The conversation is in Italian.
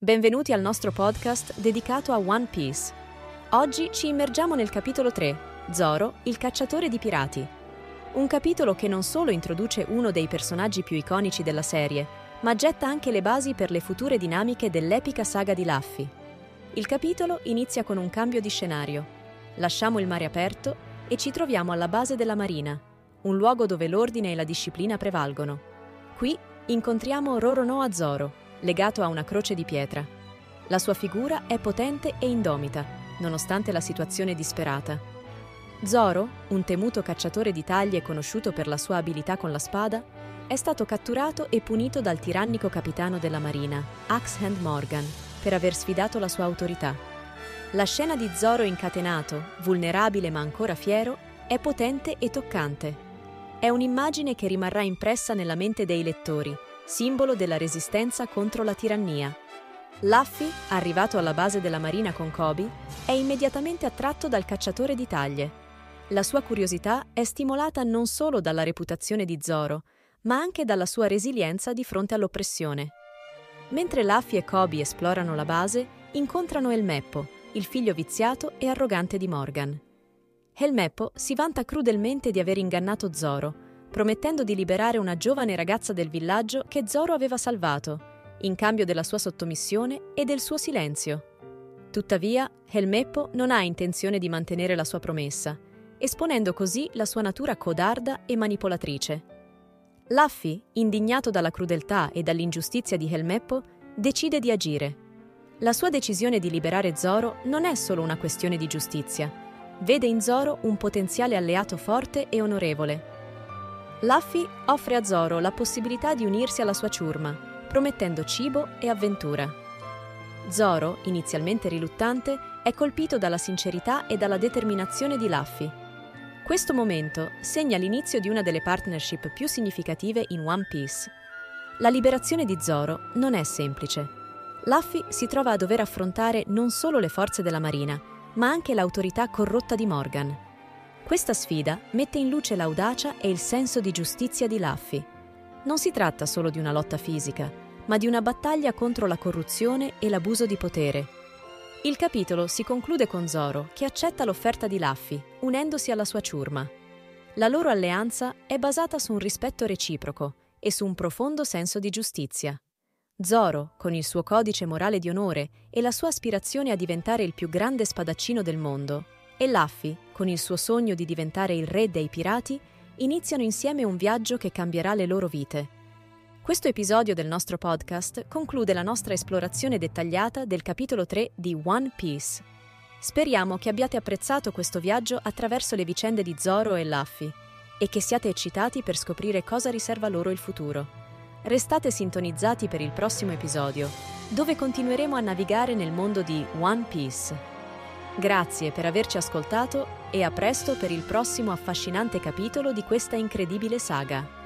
Benvenuti al nostro podcast dedicato a One Piece. Oggi ci immergiamo nel capitolo 3, Zoro, il cacciatore di pirati. Un capitolo che non solo introduce uno dei personaggi più iconici della serie, ma getta anche le basi per le future dinamiche dell'epica saga di Luffy. Il capitolo inizia con un cambio di scenario. Lasciamo il mare aperto e ci troviamo alla base della marina, un luogo dove l'ordine e la disciplina prevalgono. Qui incontriamo Roronoa Zoro, legato a una croce di pietra. La sua figura è potente e indomita, nonostante la situazione disperata. Zoro, un temuto cacciatore di taglie conosciuto per la sua abilità con la spada, è stato catturato e punito dal tirannico capitano della marina, Axhand Morgan, per aver sfidato la sua autorità. La scena di Zoro incatenato, vulnerabile ma ancora fiero, è potente e toccante. È un'immagine che rimarrà impressa nella mente dei lettori simbolo della resistenza contro la tirannia. Luffy, arrivato alla base della marina con Kobe, è immediatamente attratto dal cacciatore di taglie. La sua curiosità è stimolata non solo dalla reputazione di Zoro, ma anche dalla sua resilienza di fronte all'oppressione. Mentre Luffy e Kobe esplorano la base, incontrano El Meppo, il figlio viziato e arrogante di Morgan. El Meppo si vanta crudelmente di aver ingannato Zoro, promettendo di liberare una giovane ragazza del villaggio che Zoro aveva salvato, in cambio della sua sottomissione e del suo silenzio. Tuttavia, Helmeppo non ha intenzione di mantenere la sua promessa, esponendo così la sua natura codarda e manipolatrice. Luffy, indignato dalla crudeltà e dall'ingiustizia di Helmeppo, decide di agire. La sua decisione di liberare Zoro non è solo una questione di giustizia. Vede in Zoro un potenziale alleato forte e onorevole, Luffy offre a Zoro la possibilità di unirsi alla sua ciurma, promettendo cibo e avventura. Zoro, inizialmente riluttante, è colpito dalla sincerità e dalla determinazione di Luffy. Questo momento segna l'inizio di una delle partnership più significative in One Piece. La liberazione di Zoro non è semplice. Luffy si trova a dover affrontare non solo le forze della Marina, ma anche l'autorità corrotta di Morgan. Questa sfida mette in luce l'audacia e il senso di giustizia di Luffy. Non si tratta solo di una lotta fisica, ma di una battaglia contro la corruzione e l'abuso di potere. Il capitolo si conclude con Zoro, che accetta l'offerta di Luffy, unendosi alla sua ciurma. La loro alleanza è basata su un rispetto reciproco e su un profondo senso di giustizia. Zoro, con il suo codice morale di onore e la sua aspirazione a diventare il più grande spadaccino del mondo, e Luffy, con il suo sogno di diventare il re dei pirati, iniziano insieme un viaggio che cambierà le loro vite. Questo episodio del nostro podcast conclude la nostra esplorazione dettagliata del capitolo 3 di One Piece. Speriamo che abbiate apprezzato questo viaggio attraverso le vicende di Zoro e Luffy e che siate eccitati per scoprire cosa riserva loro il futuro. Restate sintonizzati per il prossimo episodio, dove continueremo a navigare nel mondo di One Piece. Grazie per averci ascoltato e a presto per il prossimo affascinante capitolo di questa incredibile saga.